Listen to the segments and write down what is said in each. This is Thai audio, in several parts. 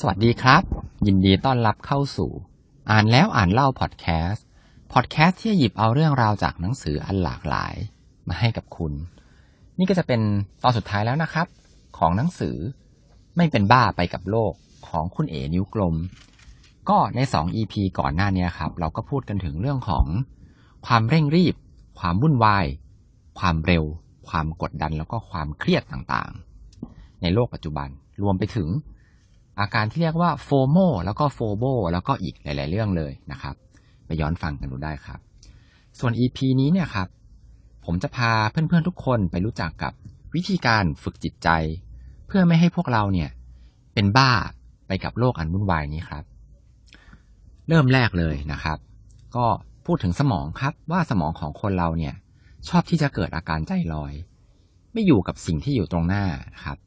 สวัสดีครับ ยินดีต้อนรับเข้าสู่ อ่านแล้วอ่านเล่าพอดแคสต์พอดแคสต์ที่หยิบเอาเรื่องราวจากหนังสืออันหลากหลาย มาให้กับคุณ นี่ก็จะเป็นตอนสุดท้ายแล้วนะครับ ของหนังสือไม่เป็นบ้าไปกับโลกของคุณเอ๋นิ้วกลม ก็ใน 2 EP ก่อนหน้านี้ครับ เราก็พูดกันถึงเรื่องของ ความเร่งรีบ ความวุ่นวาย ความเร็ว ความกดดันแล้วก็ความเครียดต่างๆ ในโลกปัจจุบันรวมไปถึง อาการที่เรียกว่าโฟโมแล้วก็โฟโบแล้วก็อีกหลาย ๆ เรื่องเลยนะครับ ไปย้อนฟังกันดูได้ครับ ส่วน EP นี้เนี่ยครับ ผมจะพาเพื่อน ๆ ทุกคนไปรู้จักกับวิธีการฝึกจิตใจ เพื่อไม่ให้พวกเราเนี่ยเป็นบ้าไปกับโลกอันวุ่นวายนี้ครับ เริ่มแรกเลยนะครับ ก็พูดถึงสมองครับว่าสมองของคนเราเนี่ยชอบที่จะเกิดอาการใจลอย ไม่อยู่กับสิ่งที่อยู่ตรงหน้าครับ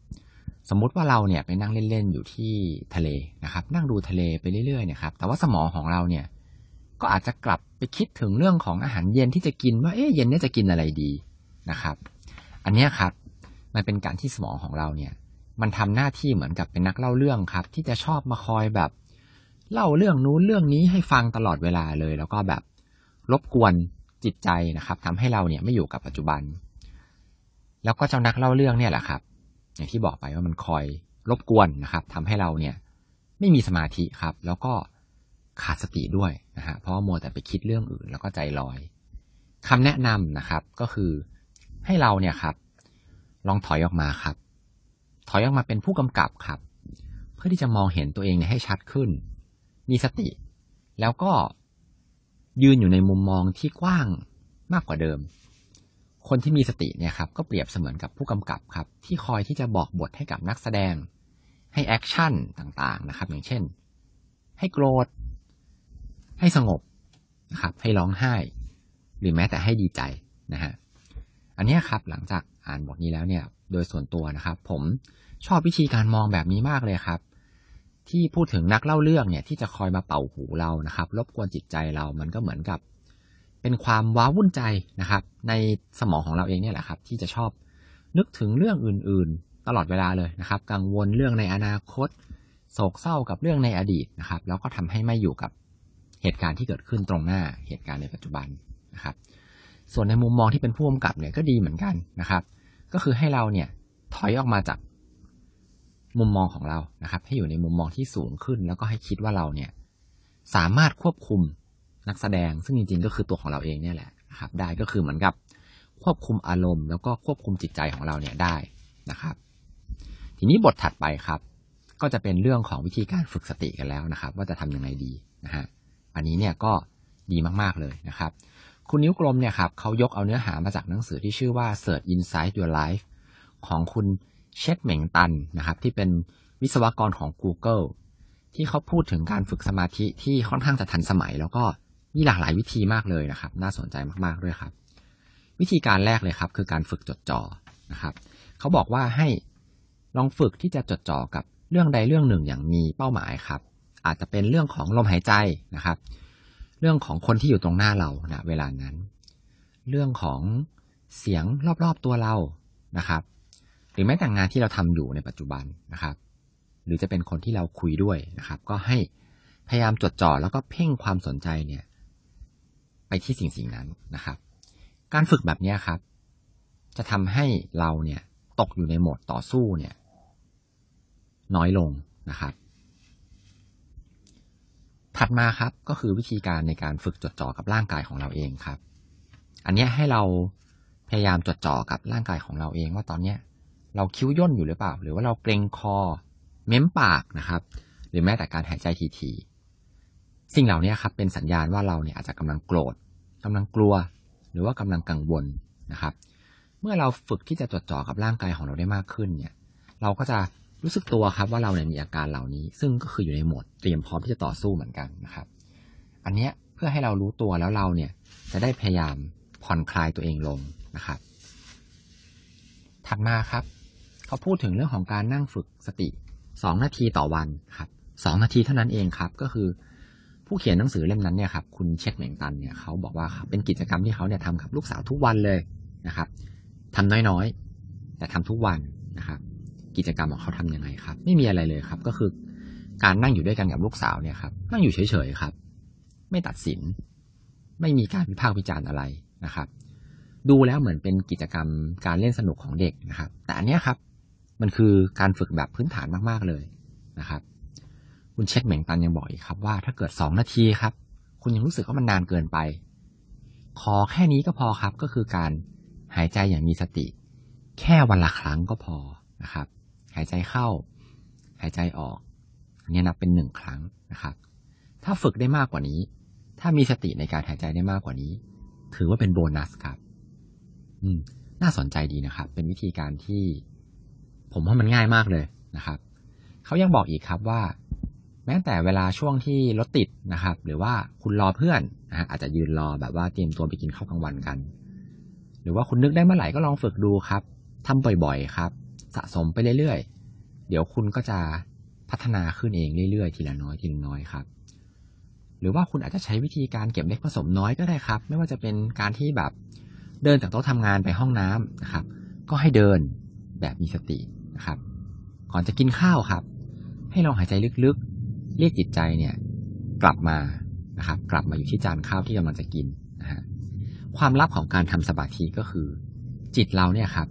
สมมุติว่าเราเนี่ยไปนั่งเล่นๆอยู่ที่ทะเลนะครับ นั่งดูทะเลไปเรื่อยๆเนี่ยครับแต่ว่าสมองของเราเนี่ย ก็อาจจะกลับไปคิดถึงเรื่องของอาหารเย็นที่จะกินว่าเอ๊ะเย็นนี้จะกินอะไรดีนะครับ อันนี้ครับมันเป็นการที่สมองของเราเนี่ย มันทำหน้าที่เหมือนกับเป็นนักเล่าเรื่องครับ ที่จะชอบมาคอยแบบ เล่าเรื่องนู้นเรื่องนี้ให้ฟังตลอดเวลาเลย แล้วก็แบบรบกวนจิตใจนะครับทำให้เราเนี่ยไม่อยู่กับปัจจุบัน แล้วก็เจ้านักเล่าเรื่องเนี่ยแหละครับ อย่างที่บอกไปว่ามันคอยรบกวนนะครับทำให้เราเนี่ยไม่มีสมาธิครับ แล้วก็ขาดสติด้วยนะฮะเพราะว่ามัวแต่ไปคิดเรื่องอื่น แล้วก็ใจลอยคำแนะนำนะครับก็คือให้เราเนี่ยครับ ลองถอยออกมาครับ ถอยออกมาเป็นผู้กำกับครับ เพื่อที่จะมองเห็นตัวเองเนี่ยให้ชัดขึ้น มีสติ แล้วก็ยืนอยู่ในมุมมองที่กว้างมากกว่าเดิม คนที่มีสติเนี่ยครับก็เปรียบเสมือนกับผู้กำกับครับ ที่คอยที่จะบอกบทให้กับนักแสดง ให้ action ต่างๆนะครับ อย่างเช่น ให้โกรธ ให้สงบนะครับ ให้ร้องไห้ หรือแม้แต่ให้ดีใจนะฮะอันนี้ครับหลังจากอ่านบทนี้แล้วเนี่ย โดยส่วนตัวนะครับ ผมชอบวิธีการมองแบบนี้มากเลยครับ ที่พูดถึงนักเล่าเรื่องเนี่ย ที่จะคอยมาเป่าหูเรานะครับ รบกวนจิตใจเรามันก็เหมือนกับ เป็นความว้าวุ่นใจนะครับ ในสมองของเราเองเนี่ยแหละครับ ที่จะชอบนึกถึงเรื่องอื่น ๆ ตลอดเวลาเลยนะครับ กังวลเรื่องในอนาคต โศกเศร้ากับเรื่องในอดีตนะครับ แล้วก็ทำให้ไม่อยู่กับเหตุการณ์ที่เกิดขึ้นตรงหน้าเหตุการณ์ในปัจจุบันนะครับ ส่วนในมุมมองที่เป็นผู้กำกับเนี่ยก็ดีเหมือนกันนะครับ ก็คือให้เราเนี่ยถอยออกมาจากมุมมองของเรานะครับ ให้อยู่ในมุมมองที่สูงขึ้น แล้วก็ให้คิดว่าเราเนี่ยสามารถควบคุม นักแสดง ซึ่งจริงๆ ก็คือตัวของเราเองเนี่ยแหละนะครับได้ก็คือเหมือนกับควบคุมอารมณ์ แล้วก็ควบคุมจิตใจของเราเนี่ยได้นะครับ ทีนี้บทถัดไปครับ ก็จะเป็นเรื่องของวิธีการฝึกสติกันแล้วนะครับ ว่าจะทำยังไงดีนะฮะอันนี้เนี่ยก็ดีมากๆเลยนะครับ คุณนิ้วกลมเนี่ยครับเขายกเอาเนื้อหามาจากหนังสือที่ชื่อว่า Search Inside Your Life ของคุณเชดเหม่งตันนะครับ ที่เป็นวิศวกรของ Google ที่เขาพูดถึงการฝึกสมาธิที่ค่อนข้างจะทันสมัยแล้วก็ มีหลากหลายวิธีมากเลยนะครับ น่าสนใจมากๆด้วยครับ วิธีการแรกเลยครับคือการฝึกจดจ่อนะครับเขาบอกว่าให้ลองฝึกที่จะจดจ่อกับเรื่องใดเรื่องหนึ่งอย่างมีเป้าหมายครับ อาจจะเป็นเรื่องของลมหายใจนะครับ เรื่องของคนที่อยู่ตรงหน้าเราณเวลานั้น เรื่องของเสียงรอบๆตัวเรานะครับ หรือแม้แต่งานที่เราทำอยู่ในปัจจุบันนะครับ หรือจะเป็นคนที่เราคุยด้วยนะครับ ก็ให้พยายามจดจ่อแล้วก็เพ่งความสนใจเนี่ย ไปที่สิ่งสิ่งนั้นนะครับ การฝึกแบบนี้ครับ จะทำให้เราเนี่ยตกอยู่ในโหมดต่อสู้เนี่ย น้อยลงนะครับ ถัดมาครับก็คือวิธีการในการฝึกจดจ่อกับร่างกายของเราเองครับ อันนี้ให้เราพยายามจดจ่อกับร่างกายของเราเองว่าตอนเนี้ยเราคิ้วย่นอยู่หรือเปล่า หรือว่าเราเกรงคอ เม้มปากนะครับ หรือแม้แต่การหายใจทีๆ สิ่งเหล่านี้ครับเป็นสัญญาณว่าเราเนี่ยอาจจะกำลังโกรธกำลังกลัว หรือว่ากำลังกังวลนะครับ เมื่อเราฝึกที่จะจดจ่อกับร่างกายของเราได้มากขึ้นเนี่ย เราก็จะรู้สึกตัวครับว่าเราเนี่ยมีอาการเหล่านี้ ซึ่งก็คืออยู่ในโหมดเตรียมพร้อมที่จะต่อสู้เหมือนกันนะครับ อันเนี้ยเพื่อให้เรารู้ตัวแล้วเราเนี่ยจะได้พยายามผ่อนคลายตัวเองลงนะครับ ถัดมาครับ เขาพูดถึงเรื่องของการนั่งฝึกสติสองนาทีต่อวันครับสองนาทีเท่านั้นเองครับ ก็คือ ผู้เขียนหนังสือเล่มนั้นเนี่ยครับคุณเช็คเหม่งตันเนี่ยเขาบอกว่าเป็นกิจกรรมที่เขาเนี่ยทำกับลูกสาวทุกวันเลยนะครับทำน้อยๆ แต่ทำทุกวันนะครับ กิจกรรมของเขาทำยังไงครับ ไม่มีอะไรเลยครับ ก็คือการนั่งอยู่ด้วยกันกับลูกสาวเนี่ยครับนั่งอยู่เฉยๆครับ ไม่ตัดสิน ไม่มีการวิพากษ์วิจารณ์อะไรนะครับ ดูแล้วเหมือนเป็นกิจกรรมการเล่นสนุกของเด็กนะครับ แต่อันเนี้ยครับ มันคือการฝึกแบบพื้นฐานมากๆเลยนะครับ คุณเช็คเหม่งตันยังบอกอีกครับว่าถ้าเกิดสองนาทีครับ คุณยังรู้สึกว่ามันนานเกินไป ขอแค่นี้ก็พอครับก็คือการหายใจอย่างมีสติ แค่วันละครั้งก็พอนะครับ หายใจเข้า หายใจออกอันนี้นับเป็นหนึ่งครั้งนะครับ ถ้าฝึกได้มากกว่านี้ ถ้ามีสติในการหายใจได้มากกว่านี้ ถือว่าเป็นโบนัสครับ อืม น่าสนใจดีนะครับ เป็นวิธีการที่ ผมว่ามันง่ายมากเลยนะครับ เขายังบอกอีกครับว่า แม้แต่เวลาช่วงที่รถติดนะครับ หรือว่าคุณรอเพื่อนนะฮะอาจจะยืนรอแบบว่าเตรียมตัวไปกินข้าวกลางวันกัน หรือว่าคุณนึกได้เมื่อไหร่ก็ลองฝึกดูครับทำบ่อยๆครับ สะสมไปเรื่อยๆ เดี๋ยวคุณก็จะพัฒนาขึ้นเองเรื่อยๆ ทีละน้อยทีละน้อยครับ หรือว่าคุณอาจจะใช้วิธีการเก็บเล็กผสมน้อยก็ได้ครับ ไม่ว่าจะเป็นการที่แบบเดินจากโต๊ะทำงานไปห้องน้ำนะครับ ก็ให้เดินแบบมีสตินะครับ ก่อนจะกินข้าวครับ ให้ลองหายใจลึกๆ เรียกจิตใจเนี่ยกลับมานะครับ กลับมาอยู่ที่จานข้าวที่กำลังจะกินนะฮะความลับของการทำสมาธิก็คือ จิตเราเนี่ยครับ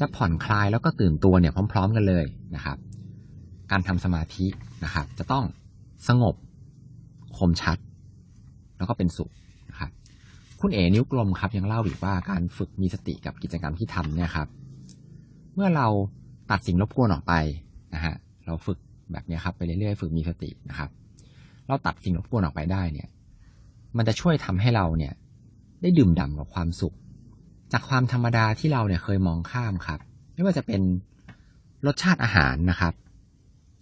จะผ่อนคลายแล้วก็ตื่นตัวเนี่ยพร้อม ๆ กันเลยนะครับ การทำสมาธินะครับ จะต้องสงบคมชัด แล้วก็เป็นสุขนะครับ คุณเอ๋นิ้วกลมครับ ยังเล่าอีกว่าการฝึกมีสติกับกิจกรรมที่ทำเนี่ยครับ เมื่อเราตัดสิ่งรบกวนออกไปนะฮะเราฝึก แบบนี้ครับไปเรื่อยๆฝึกมีสตินะครับ เราตัดสิ่งรบกวนออกไปได้เนี่ย มันจะช่วยทำให้เราเนี่ย ได้ดื่มด่ำกับความสุข จากความธรรมดาที่เราเนี่ยเคยมองข้ามครับ ไม่ว่าจะเป็นรสชาติอาหารนะครับ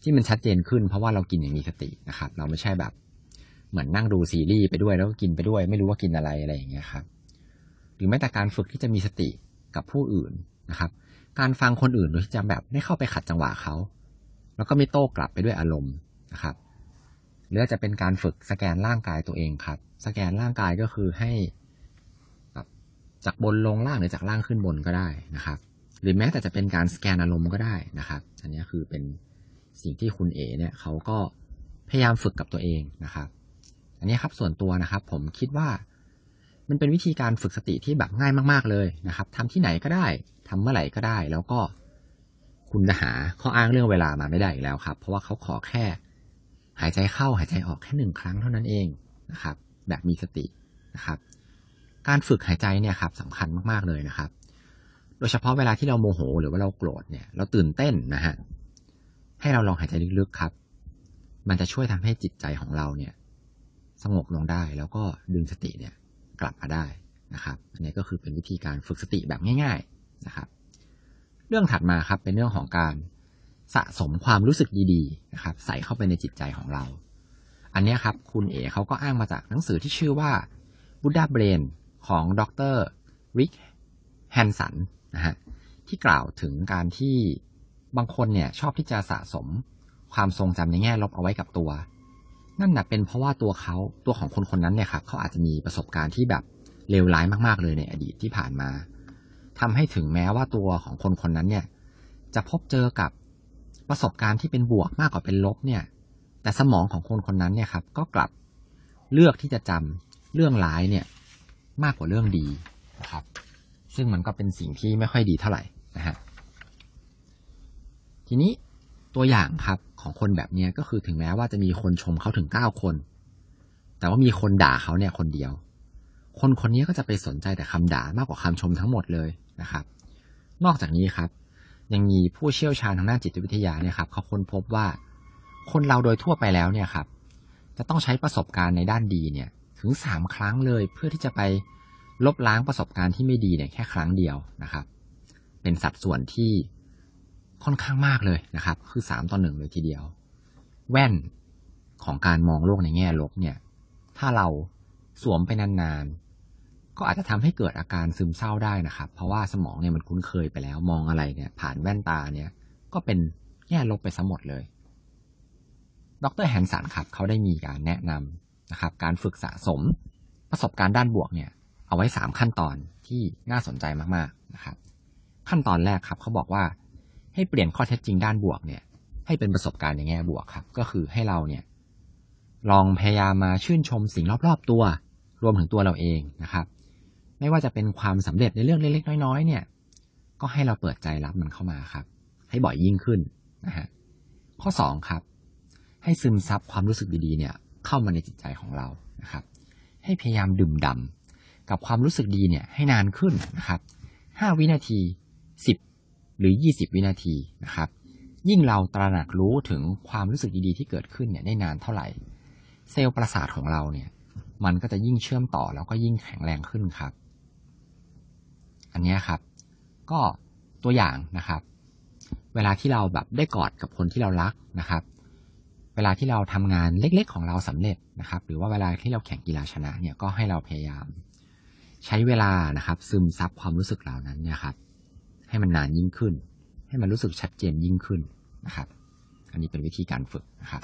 ที่มันชัดเจนขึ้นเพราะว่าเรากินอย่างมีสตินะครับ เราไม่ใช่แบบเหมือนนั่งดูซีรีส์ไปด้วยแล้วก็กินไปด้วย ไม่รู้ว่ากินอะไรอะไรอย่างเงี้ยครับหรือแม้แต่การฝึกที่จะมีสติกับผู้อื่นนะครับ การฟังคนอื่นโดยที่จะแบบไม่เข้าไปขัดจังหวะเขา แล้วก็ไม่โต้กลับไปด้วยอารมณ์นะครับหรือจะเป็นการฝึกสแกนร่างกายตัวเองครับ สแกนร่างกายก็คือให้จากบนลงล่างหรือจากล่างขึ้นบนก็ได้นะครับ หรือแม้แต่จะเป็นการสแกนอารมณ์ก็ได้นะครับ อันนี้คือเป็นสิ่งที่คุณเอเนี่ยเขาก็พยายามฝึกกับตัวเองนะครับ อันนี้ครับส่วนตัวนะครับ ผมคิดว่ามันเป็นวิธีการฝึกสติที่แบบง่ายมาก ๆเลยนะครับทำที่ไหนก็ได้ทำเมื่อไหร่ก็ได้ แล้วก็ คุณจะหาข้ออ้างเรื่องเวลามาไม่ได้อีกแล้วครับ เพราะว่าเขาขอแค่ หายใจเข้าหายใจออกแค่หนึ่งครั้งเท่านั้นเองนะครับ แบบมีสตินะครับ การฝึกหายใจเนี่ยครับสำคัญมากๆเลยนะครับ โดยเฉพาะเวลาที่เราโมโห หรือว่าเราโกรธเนี่ย เราตื่นเต้นนะฮะให้เราลองหายใจลึกๆครับ มันจะช่วยทำให้จิตใจของเราเนี่ย สงบลงได้แล้วก็ดึงสติเนี่ยกลับมาได้นะครับ อันนี้ก็คือเป็นวิธีการฝึกสติแบบง่าย ๆนะครับ เรื่องถัดมาครับเป็นเรื่องของการสะสมความรู้สึกดีๆนะครับ ใส่เข้าไปในจิตใจของเรา อันนี้ครับ คุณเอ๋เขาก็อ้างมาจากหนังสือที่ชื่อว่า Buddha Brain ของดรริกแฮนสันนะฮะที่กล่าวถึงการที่บางคนเนี่ยชอบที่จะสะสมความทรงจำในแง่ลบเอาไว้กับตัว นั่นนะเป็นเพราะว่าตัวเขาตัวของคนคนนั้นเนี่ยครับเขาอาจจะมีประสบการณ์ที่แบบเลวร้ายมากๆเลยในอดีตที่ผ่านมา ทำให้ถึงแม้ว่าตัวของคนคนนั้นเนี่ย จะพบเจอกับประสบการณ์ที่เป็นบวกมากกว่าเป็นลบเนี่ย แต่สมองของคนคนนั้นเนี่ยครับ ก็กลับเลือกที่จะจำเรื่องร้ายเนี่ย มากกว่าเรื่องดีนะครับ ซึ่งมันก็เป็นสิ่งที่ไม่ค่อยดีเท่าไหร่นะฮะทีนี้ตัวอย่างครับของคนแบบนี้ก็คือถึงแม้ว่าจะมีคนชมเขาถึงเก้าคน แต่ว่ามีคนด่าเขาเนี่ยคนเดียว คนคนนี้ก็จะไปสนใจแต่คำด่ามากกว่าคำชมทั้งหมดเลย นะครับ นอกจากนี้ครับ ยังมีผู้เชี่ยวชาญทางด้านจิตวิทยาเนี่ยครับเขาค้นพบว่าคนเราโดยทั่วไปแล้วเนี่ยครับ จะต้องใช้ประสบการณ์ในด้านดีเนี่ยถึงสามครั้งเลยเพื่อที่จะไปลบล้างประสบการณ์ที่ไม่ดีเนี่ยแค่ครั้งเดียวนะครับ เป็นสัดส่วนที่ค่อนข้างมากเลยนะครับ คือสามต่อหนึ่งเลยทีเดียว แว่นของการมองโลกในแง่ลบเนี่ย ถ้าเราสวมไปนานๆ ก็อาจจะทำให้เกิดอาการซึมเศร้าได้นะครับ เพราะว่าสมองเนี่ยมันคุ้นเคยไปแล้วมองอะไรเนี่ย ผ่านแว่นตาเนี่ย ก็เป็นแง่ลบไปซะหมดเลย ดรแฮนสันครับเขาได้มีการแนะนำนะครับ การฝึกสะสมประสบการณ์ด้านบวกเนี่ย เอาไว้สามขั้นตอนที่น่าสนใจมากๆนะครับ ขั้นตอนแรกครับเขาบอกว่าให้เปลี่ยนข้อเท็จจริงด้านบวกเนี่ย ให้เป็นประสบการณ์ในแง่บวกครับ ก็คือให้เราเนี่ย ลองพยายามมาชื่นชมสิ่งรอบๆตัว รวมถึงตัวเราเองนะครับ ไม่ว่าจะเป็นความสำเร็จในเรื่องเล็กๆน้อยๆเนี่ย ก็ให้เราเปิดใจรับมันเข้ามาครับ ให้บ่อยยิ่งขึ้นนะฮะข้อสองครับ ให้ซึมซับความรู้สึกดีๆเนี่ย เข้ามาในจิตใจของเรานะครับ ให้พยายามดื่มด่ำกับความรู้สึกดีเนี่ยให้นานขึ้นนะครับห้าวินาทีสิบหรือยี่สิบวินาทีนะครับ ยิ่งเราตระหนักรู้ถึงความรู้สึกดีๆที่เกิดขึ้นเนี่ยได้นานเท่าไหร่ เซลล์ประสาทของเราเนี่ย มันก็จะยิ่งเชื่อมต่อแล้วก็ยิ่งแข็งแรงขึ้นครับ อันนี้ครับ ก็ตัวอย่างนะครับ เวลาที่เราแบบได้กอดกับคนที่เรารักนะครับ เวลาที่เราทำงานเล็ก ๆ ของเราสำเร็จนะครับ หรือว่าเวลาที่เราแข่งกีฬาชนะเนี่ยก็ให้เราพยายาม ใช้เวลานะครับ ซึมซับความรู้สึกเหล่านั้นเนี่ยครับ ให้มันนานยิ่งขึ้น ให้มันรู้สึกชัดเจนยิ่งขึ้นนะครับ อันนี้เป็นวิธีการฝึกนะครับ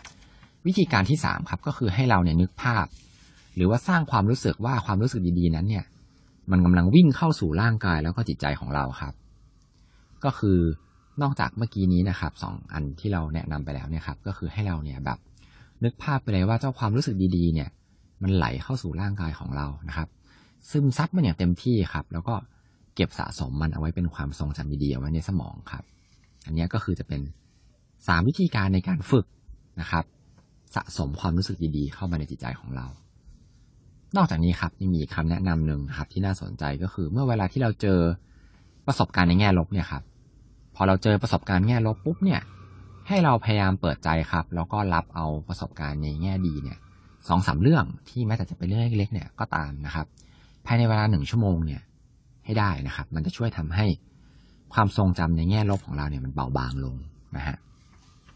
วิธีการที่สามครับก็คือให้เราเนี่ยนึกภาพ หรือว่าสร้างความรู้สึกว่าความรู้สึกดีๆนั้นเนี่ย มันกำลังวิ่งเข้าสู่ร่างกายแล้วก็จิตใจของเราครับ ก็คือนอกจากเมื่อกี้นี้นะครับสองอันที่เราแนะนำไปแล้วเนี่ยครับก็คือให้เราเนี่ยแบบ นึกภาพไปเลยว่าเจ้าความรู้สึกดีๆ เนี่ย มันไหลเข้าสู่ร่างกายของเรานะครับ ซึมซับมันอย่างเต็มที่ครับ แล้วก็เก็บสะสมมันเอาไว้เป็นความทรงจำดีๆเอาไว้ในสมองครับ อันนี้ก็คือจะเป็นสามวิธีการในการฝึกนะครับ สะสมความรู้สึกดีๆ เข้ามาในจิตใจของเรา นอกจากนี้ครับยังมีคำแนะนำหนึ่งครับ ที่น่าสนใจก็คือ เมื่อเวลาที่เราเจอประสบการณ์ในแง่ลบเนี่ยครับ พอเราเจอประสบการณ์แง่ลบปุ๊บเนี่ย ให้เราพยายามเปิดใจครับ แล้วก็รับเอาประสบการณ์ในแง่ดีเนี่ยสองสามเรื่องที่แม้แต่จะเป็นเรื่องเล็กๆเนี่ยก็ตามนะครับ ภายในเวลาหนึ่งชั่วโมงเนี่ย ให้ได้นะครับ มันจะช่วยทำให้ความทรงจำในแง่ลบของเราเนี่ยมันเบาบางลงนะฮะ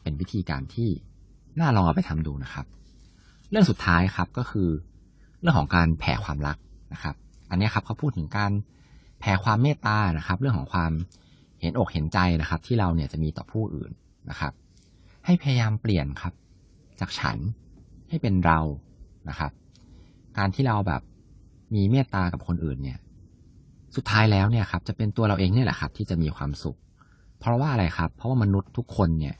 เป็นวิธีการที่น่าลองเอาไปทำดูนะครับ เรื่องสุดท้ายครับก็คือ เรื่องของการแผ่ความรักนะครับ อันนี้ครับเขาพูดถึงการแผ่ความเมตตานะครับ เรื่องของความเห็นอกเห็นใจนะครับ ที่เราเนี่ยจะมีต่อผู้อื่นนะครับ ให้พยายามเปลี่ยนครับ จากฉันให้เป็นเรานะครับ การที่เราแบบมีเมตตากับคนอื่นเนี่ย สุดท้ายแล้วเนี่ยครับ จะเป็นตัวเราเองเนี่ยแหละครับ ที่จะมีความสุข เพราะว่าอะไรครับ เพราะว่ามนุษย์ทุกคนเนี่ย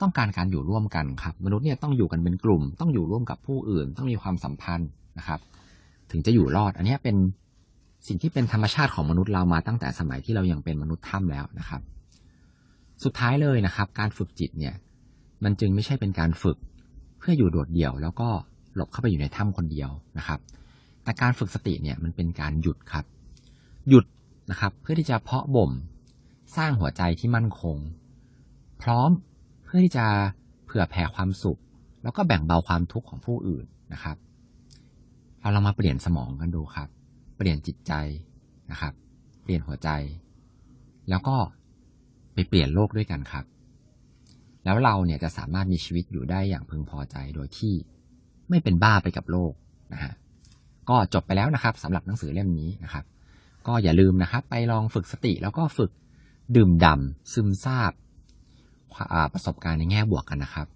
ต้องการการอยู่ร่วมกันครับ มนุษย์เนี่ยต้องอยู่กันเป็นกลุ่ม ต้องอยู่ร่วมกับผู้อื่น ต้องมีความสัมพันธ์นะครับ ถึงจะอยู่รอด อันนี้เป็นสิ่งที่เป็นธรรมชาติของมนุษย์เรามาตั้งแต่สมัยที่เรายังเป็นมนุษย์ถ้ำแล้วนะครับ สุดท้ายเลยนะครับ การฝึกจิตเนี่ย มันจึงไม่ใช่เป็นการฝึก เพื่ออยู่โดดเดี่ยว แล้วก็หลบเข้าไปอยู่ในถ้ำคนเดียวนะครับ แต่การฝึกสติเนี่ยมันเป็นการหยุดครับ หยุดนะครับ เพื่อที่จะเพาะบ่ม สร้างหัวใจที่มั่นคง พร้อม เพื่อที่จะเผื่อแผ่ความสุข แล้วก็แบ่งเบาความทุกข์ของผู้อื่นนะครับเราลองมาเปลี่ยนสมองกันดูครับ เปลี่ยนจิตใจนะครับ เปลี่ยนหัวใจ แล้วก็ไปเปลี่ยนโลกด้วยกันครับ แล้วเราเนี่ยจะสามารถมีชีวิตอยู่ได้อย่างพึงพอใจโดยที่ไม่เป็นบ้าไปกับโลกนะฮะก็จบไปแล้วนะครับสำหรับหนังสือเล่มนี้นะครับ ก็อย่าลืมนะครับ ไปลองฝึกสติแล้วก็ฝึกดื่มด่ำซึมซาบ ประสบการณ์ในแง่บวกกันนะครับ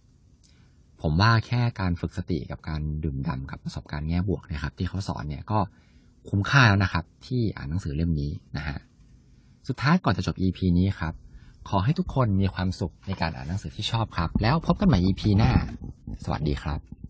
ผมว่าแค่การฝึกสติกับการดื่มด่ำกับประสบการณ์แง่บวกนะครับ ที่เขาสอนเนี่ยก็คุ้มค่าแล้วนะครับ ที่อ่านหนังสือเล่มนี้นะฮะสุดท้ายก่อนจะจบ EP นี้ครับขอให้ทุกคนมีความสุขในการอ่านหนังสือที่ชอบครับ แล้วพบกันใหม่ EP หน้า สวัสดีครับ